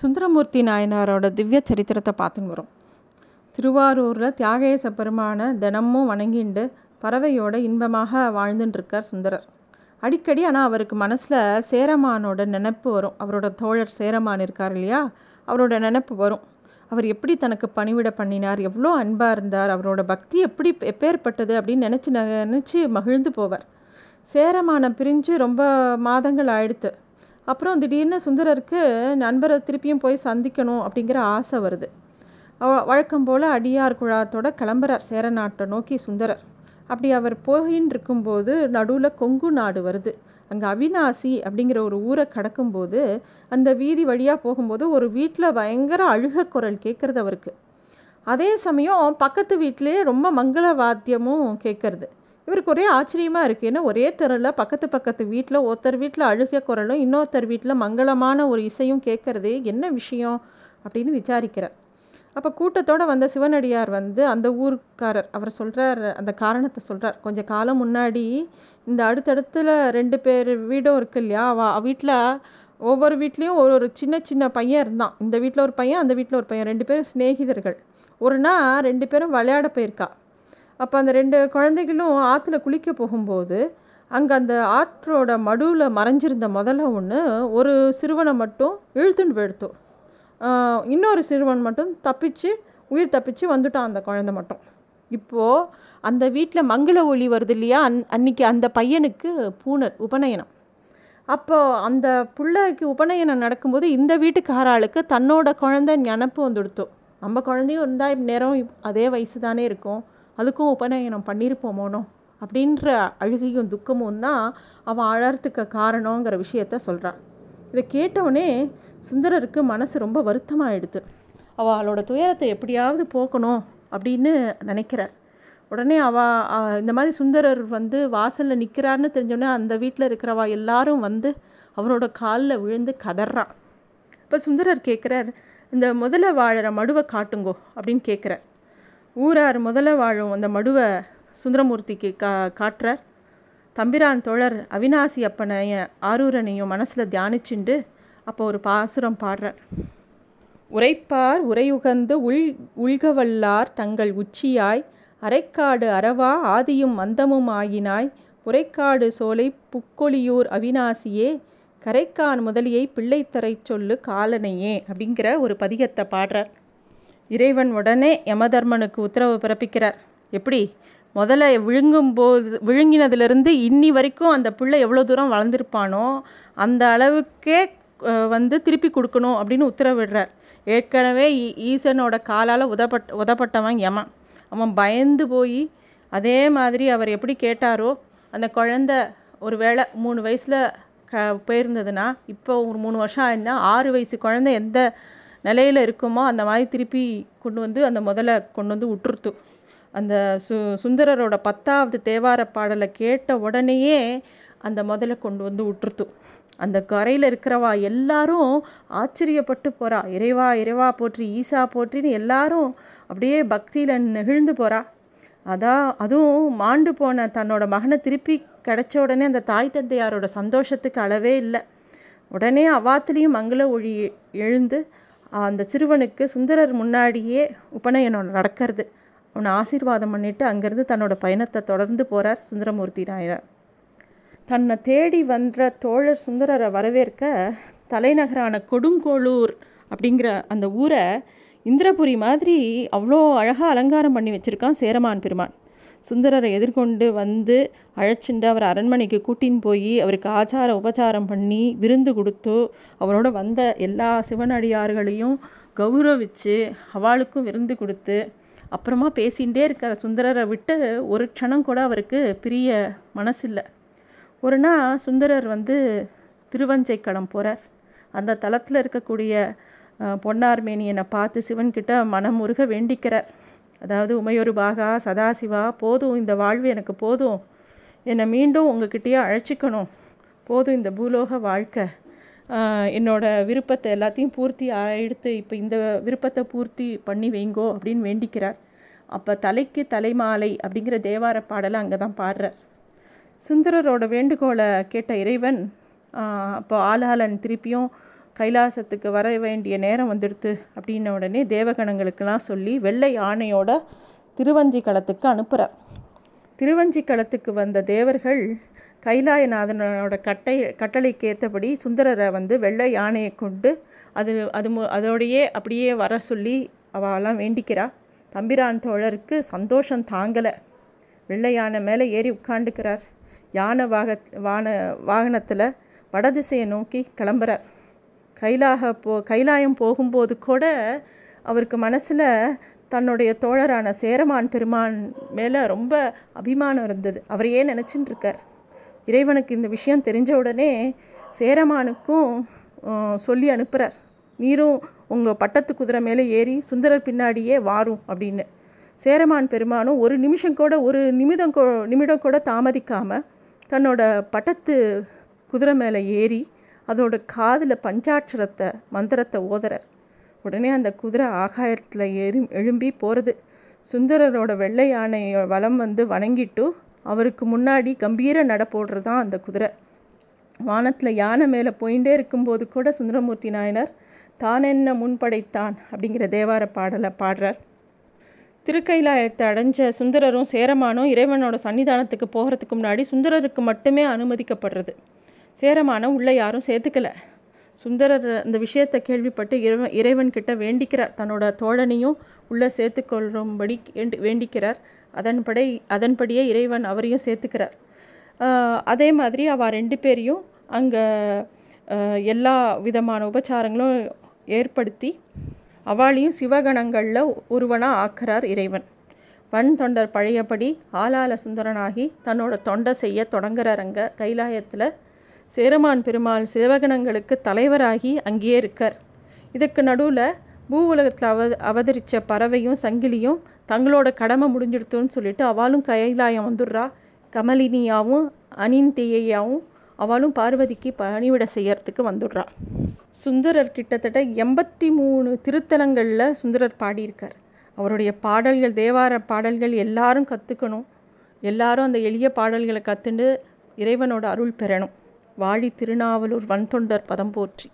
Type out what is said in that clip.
சுந்தரமூர்த்தி நாயனாரோட திவ்ய சரித்திரத்தை பார்த்துன்னு வரோம். திருவாரூரில் தியாகேச பெருமான தினமும் வணங்கிண்டு பறவையோட இன்பமாக வாழ்ந்துட்டுருக்கார் சுந்தரர். அடிக்கடி ஆனால் அவருக்கு மனசில் சேரமானோட நினப்பு வரும். அவரோட தோழர் சேரமான் இருக்கார் இல்லையா? அவரோட நினப்பு வரும். அவர் எப்படி தனக்கு பணிவிட பண்ணினார்? எவ்வளோ அன்பாக இருந்தார்? அவரோட பக்தி எப்படி எப்பேற்பட்டது அப்படின்னு நினச்சி நினச்சி மகிழ்ந்து போவார். சேரமான பிரிஞ்சு ரொம்ப மாதங்கள் ஆயிடுத்து. அப்புறம் திடீர்னு சுந்தரருக்கு நண்பரை திருப்பியும் போய் சந்திக்கணும் அப்படிங்கிற ஆசை வருது. வழக்கம் போல் அடியார் குழாத்தோட கிளம்புறார் சேரநாட்டை நோக்கி சுந்தரர். அப்படி அவர் போயின்னு இருக்கும்போது நடுவில் கொங்கு நாடு வருது. அங்கே அவினாசி அப்படிங்கிற ஒரு ஊரை கடக்கும்போது அந்த வீதி வழியாக போகும்போது ஒரு வீட்டில் பயங்கர அழுக குரல் கேட்குறது அவருக்கு. அதே சமயம் பக்கத்து வீட்டிலே ரொம்ப மங்கள வாத்தியமும் கேட்குறது இவருக்கு ஒரே ஆச்சரியமாக இருக்குது ஏன்னா ஒரே தெருவில் பக்கத்து பக்கத்து வீட்டில் ஒருத்தர் வீட்டில் அழுகிய குரலும் இன்னொருத்தர் வீட்டில் மங்களமான ஒரு இசையும் கேட்குறதே என்ன விஷயம் அப்படின்னு விசாரிக்கிறார். அப்போ கூட்டத்தோடு வந்த சிவனடியார் வந்து அந்த ஊருக்காரர் அவர் சொல்கிறார் அந்த காரணத்தை சொல்கிறார் கொஞ்சம் காலம் முன்னாடி இந்த அடுத்தடுத்துல ரெண்டு பேர் வீடும் இருக்கு இல்லையா? அவ வீட்டில் ஒவ்வொரு வீட்லேயும் ஒரு ஒரு சின்ன சின்ன பையன் இருந்தான். இந்த வீட்டில் ஒரு பையன் அந்த வீட்டில் ஒரு பையன். ரெண்டு பேரும் சிநேகிதர்கள். ஒரு நாள் ரெண்டு பேரும் விளையாட போயிருக்கா. அப்போ அந்த ரெண்டு குழந்தைகளும் ஆற்றுல குளிக்க போகும்போது அங்கே அந்த ஆற்றோட மடுவில் மறைஞ்சிருந்த முதல்ல ஒன்று ஒரு சிறுவனை மட்டும் இழுத்துண்டு போயிடுத்தோம் இன்னொரு சிறுவன் மட்டும் தப்பிச்சு உயிர் தப்பிச்சு வந்துட்டான் அந்த குழந்தை மட்டும். இப்போது அந்த வீட்டில் மங்கள ஒளி வருது இல்லையா? அன் அன்னைக்கு அந்த பையனுக்கு பூனர் உபநயனம். அப்போது அந்த பிள்ளைக்கு உபநயனம் நடக்கும்போது இந்த வீட்டுக்காராளுக்கு தன்னோட குழந்தை நினப்பு வந்துடுத்தோம் நம்ம குழந்தையும் இருந்தால் நேரம் அதே வயசு தானே இருக்கும். அதுக்கும் உபநயனம் பண்ணியிருப்போமோனோ அப்படின்ற அழுகையும் துக்கமும் தான் அவன் அழறத்துக்கு காரணங்கிற விஷயத்த சொல்கிறான் இதை கேட்டவுடனே சுந்தரருக்கு மனசு ரொம்ப வருத்தமாகிடுது அவளோட துயரத்தை எப்படியாவது போக்கணும் அப்படின்னு நினைக்கிறார். உடனே அவ இந்த மாதிரி சுந்தரர் வந்து வாசலில் நிற்கிறார்னு தெரிஞ்சோடனே அந்த வீட்டில் இருக்கிறவா எல்லாரும் வந்து அவனோட காலில் விழுந்து கதறான். இப்போ சுந்தரர் கேட்குறார் இந்த முதல்ல வாழற மடுவை காட்டுங்கோ அப்படின்னு கேட்குறார் ஊரார் முதல்ல வாழும் அந்த மடுவை சுந்தரமூர்த்திக்கு கா காட்டுறார் தம்பிரான் தோழர் அவினாசி அப்பனைய ஆரூரனையும் மனசில் தியானிச்சுண்டு அப்போ ஒரு பாசுரம் பாடுறார். உரைப்பார் உரையுகந்து உள் உள்கவல்லார் தங்கள் உச்சியாய் அரைக்காடு அறவா ஆதியும் மந்தமும் ஆகினாய் உரைக்காடு சோலை புக்கொலியூர் அவினாசியே கரைக்கான் முதலியை பிள்ளைத்தரை சொல்லு காலனையே அப்படிங்கிற ஒரு பதிகத்தை பாடுறார். இறைவன் உடனே யமதர்மனுக்கு உத்தரவு பிறப்பிக்கிறார். எப்படி? முதல்ல விழுங்கும்போது விழுங்கினதுலேருந்து இன்னி வரைக்கும் அந்த பிள்ளை எவ்வளோ தூரம் வளர்ந்துருப்பானோ அந்த அளவுக்கே வந்து திருப்பி கொடுக்கணும் அப்படின்னு உத்தரவிடுறார். ஏற்கனவே ஈசனோட காலால் உதப்பட் உதப்பட்டவன் யமன். அவன் பயந்து போய் அதே மாதிரி அவர் எப்படி கேட்டாரோ அந்த குழந்த ஒரு வேளை மூணு வயசில் க போயிருந்ததுன்னா இப்போ ஒரு மூணு வருஷம் ஆயிருந்தால் ஆறு வயசு குழந்தை எந்த நிலையில் இருக்குமோ அந்த மாதிரி திருப்பி கொண்டு வந்து அந்த முதல்ல கொண்டு வந்து விட்டுருத்து அந்த சு சுந்தரரோட பத்தாவது தேவார பாடலை கேட்ட உடனேயே அந்த முதல்ல கொண்டு வந்து விட்டுருத்து அந்த கரையில் இருக்கிறவா எல்லாரும் ஆச்சரியப்பட்டு போகிறா இறைவா இறைவா போற்றி ஈசா போற்றின்னு எல்லாரும் அப்படியே பக்தியில் நெகிழ்ந்து போகிறா அதான் அதுவும் மாண்டு போன தன்னோட மகனை திருப்பி கிடைச்ச உடனே அந்த தாய் தந்தையாரோட சந்தோஷத்துக்கு அளவே இல்லை. உடனே அவாத்துலேயும் மங்கள ஒழி எழுந்து அந்த சிறுவனுக்கு சுந்தரர் முன்னாடியே உபநயனம் நடக்கிறது. அவனை ஆசீர்வாதம் பண்ணிட்டு அங்கேருந்து தன்னோட பயணத்தை தொடர்ந்து போகிறார் சுந்தரமூர்த்தி நாயனார். தன்னை தேடி வந்த தோழர் சுந்தரரை வரவேற்க தலைநகரான கொடுங்கோளூர் அப்படிங்கிற அந்த ஊரை இந்திரபுரி மாதிரி அவ்வளோ அழகாக அலங்காரம் பண்ணி வச்சுருக்கான் சேரமான் பெருமான். சுந்தரரை எதிர்கொண்டு வந்து அழைச்சிண்டு அவர் அரண்மனைக்கு கூட்டின்னு போய் அவருக்கு ஆச்சார உபச்சாரம் பண்ணி விருந்து கொடுத்து அவரோட வந்த எல்லா சிவனடியார்களையும் கௌரவிச்சு அவளுக்கும் விருந்து கொடுத்து அப்புறமா பேசிகிட்டே இருக்கிற சுந்தரரை விட்டு ஒரு க்ஷணம் கூட அவருக்கு பிரிய மனசில்லை. ஒரு நாள் சுந்தரர் வந்து திருவஞ்சைக்கடம் போகிறார் அந்த தளத்தில் இருக்கக்கூடிய பொன்னார்மேனியனை பார்த்து சிவன்கிட்ட மனமுருக வேண்டிக்கிறார். அதாவது உமையொரு பாகா சதாசிவா போதும் இந்த வாழ்வு எனக்கு போதும். என்னை மீண்டும் உங்ககிட்டயே அழைச்சிக்கணும். போதும் இந்த பூலோக வாழ்க்கை. என்னோட விருப்பத்தை எல்லாத்தையும் பூர்த்தி எடுத்து இப்போ இந்த விருப்பத்தை பூர்த்தி பண்ணி வைங்கோ அப்படின்னு வேண்டிக்கிறார். அப்போ தலைக்கு தலைமாலை அப்படிங்கிற தேவார பாடலை அங்கே தான் பாடுறார். சுந்தரரோட வேண்டுகோளை கேட்ட இறைவன் அப்போ ஆலாளன் திருப்பியும் கைலாசத்துக்கு வர வேண்டிய நேரம் வந்துடுத்து அப்படின்ன உடனே தேவகணங்களுக்கெல்லாம் சொல்லி வெள்ளை யானையோட திருவஞ்சி களத்துக்கு அனுப்புகிறார் திருவஞ்சி களத்துக்கு வந்த தேவர்கள் கைலாயநாதனோட கட்டை கட்டளைக்கு ஏற்றபடி சுந்தரரை வந்து வெள்ளை யானையை கொண்டு அது அது அதோடையே அப்படியே வர சொல்லி அவெல்லாம் வேண்டிக்கிறா. தம்பிரான் தோழருக்கு சந்தோஷம் தாங்கலை. வெள்ளை யானை மேலே ஏறி உட்காண்டுக்கிறார் யானை வாக வான வாகனத்தில் வடதிசையை நோக்கி கிளம்புறார். கைலாக போ கைலாயம் போகும்போது கூட அவருக்கு மனசில் தன்னுடைய தோழரான சேரமான் பெருமான் மேலே ரொம்ப அபிமானம் இருந்தது. அவரையே நினச்சின்னு இருக்கார் இறைவனுக்கு இந்த விஷயம் தெரிஞ்ச உடனே சேரமானுக்கும் சொல்லி அனுப்புகிறார் நீரும் உங்கள் பட்டத்து குதிரை மேலே ஏறி சுந்தரர் பின்னாடியே வாரும் அப்படின்னு. சேரமான் பெருமானும் ஒரு நிமிஷம் கூட ஒரு நிமிடம் நிமிடம் கூட தாமதிக்காமல் தன்னோட பட்டத்து குதிரை மேலே ஏறி அதோட காதில் பஞ்சாட்சரத்தை மந்திரத்தை ஓதுறார். உடனே அந்த குதிரை ஆகாயத்தில் ஏறி எழும்பி போகிறது சுந்தரரோட வெள்ளை யானை வலம் வந்து வணங்கிட்டு அவருக்கு முன்னாடி கம்பீர நட போடுறது தான் அந்த குதிரை. வானத்தில் யானை மேலே போயிட்டே இருக்கும்போது கூட சுந்தரமூர்த்தி நாயனர் தான் என்ன முன்படைத்தான்? அப்படிங்கிற தேவார பாடலை பாடுறார். திருக்கைலாயத்தை அடைஞ்ச சுந்தரரும் சேரமானும் இறைவனோட சன்னிதானத்துக்கு போகிறதுக்கு முன்னாடி சுந்தரருக்கு மட்டுமே அனுமதிக்கப்படுறது. சேரமான உள்ளே யாரும் சேர்த்துக்கல. சுந்தரர் அந்த விஷயத்தை கேள்விப்பட்டு இறைவன் இறைவன்கிட்ட வேண்டிக்கிறார். தன்னோட தோழனையும் உள்ளே சேர்த்துக்கொள்ளும்படி வேண்டிக்கிறார். அதன்படி அதன்படியே இறைவன் அவரையும் சேர்த்துக்கிறார். அதே மாதிரி அவள் ரெண்டு பேரையும் அங்கே எல்லா விதமான உபச்சாரங்களும் ஏற்படுத்தி அவளையும் சிவகணங்களில் ஒருவனாக ஆக்கிறார் இறைவன். வன் தொண்டர் பழையபடி ஆளால சுந்தரனாகி தன்னோட தொண்டை செய்ய தொடங்குறாருங்க கைலாயத்தில். சேரமான் பெருமாள் சிவகணங்களுக்கு தலைவராகி அங்கேயே இருக்கார். இதுக்கு நடுவில் பூ உலகத்தில் அவ அவதரித்த பறவையும் சங்கிலியும் தங்களோட கடமை முடிஞ்சிடுத்துன்னு சொல்லிட்டு அவளும் கைலாயம் வந்துடுறா. கமலினியாவும் அனிந்தியையாவும் அவளும் பார்வதிக்கு பணிவிட செய்யறதுக்கு வந்துடுறா. சுந்தரர் கிட்டத்தட்ட எண்பத்தி மூணு திருத்தலங்களில் சுந்தரர் பாடியிருக்கார். அவருடைய பாடல்கள் தேவார பாடல்கள் எல்லாரும் கற்றுக்கணும் எல்லாரும் அந்த எளிய பாடல்களை கற்றுண்டு இறைவனோட அருள் பெறணும். வாழி திருநாவலூர் வன்தொண்டர் பதம் போற்றி.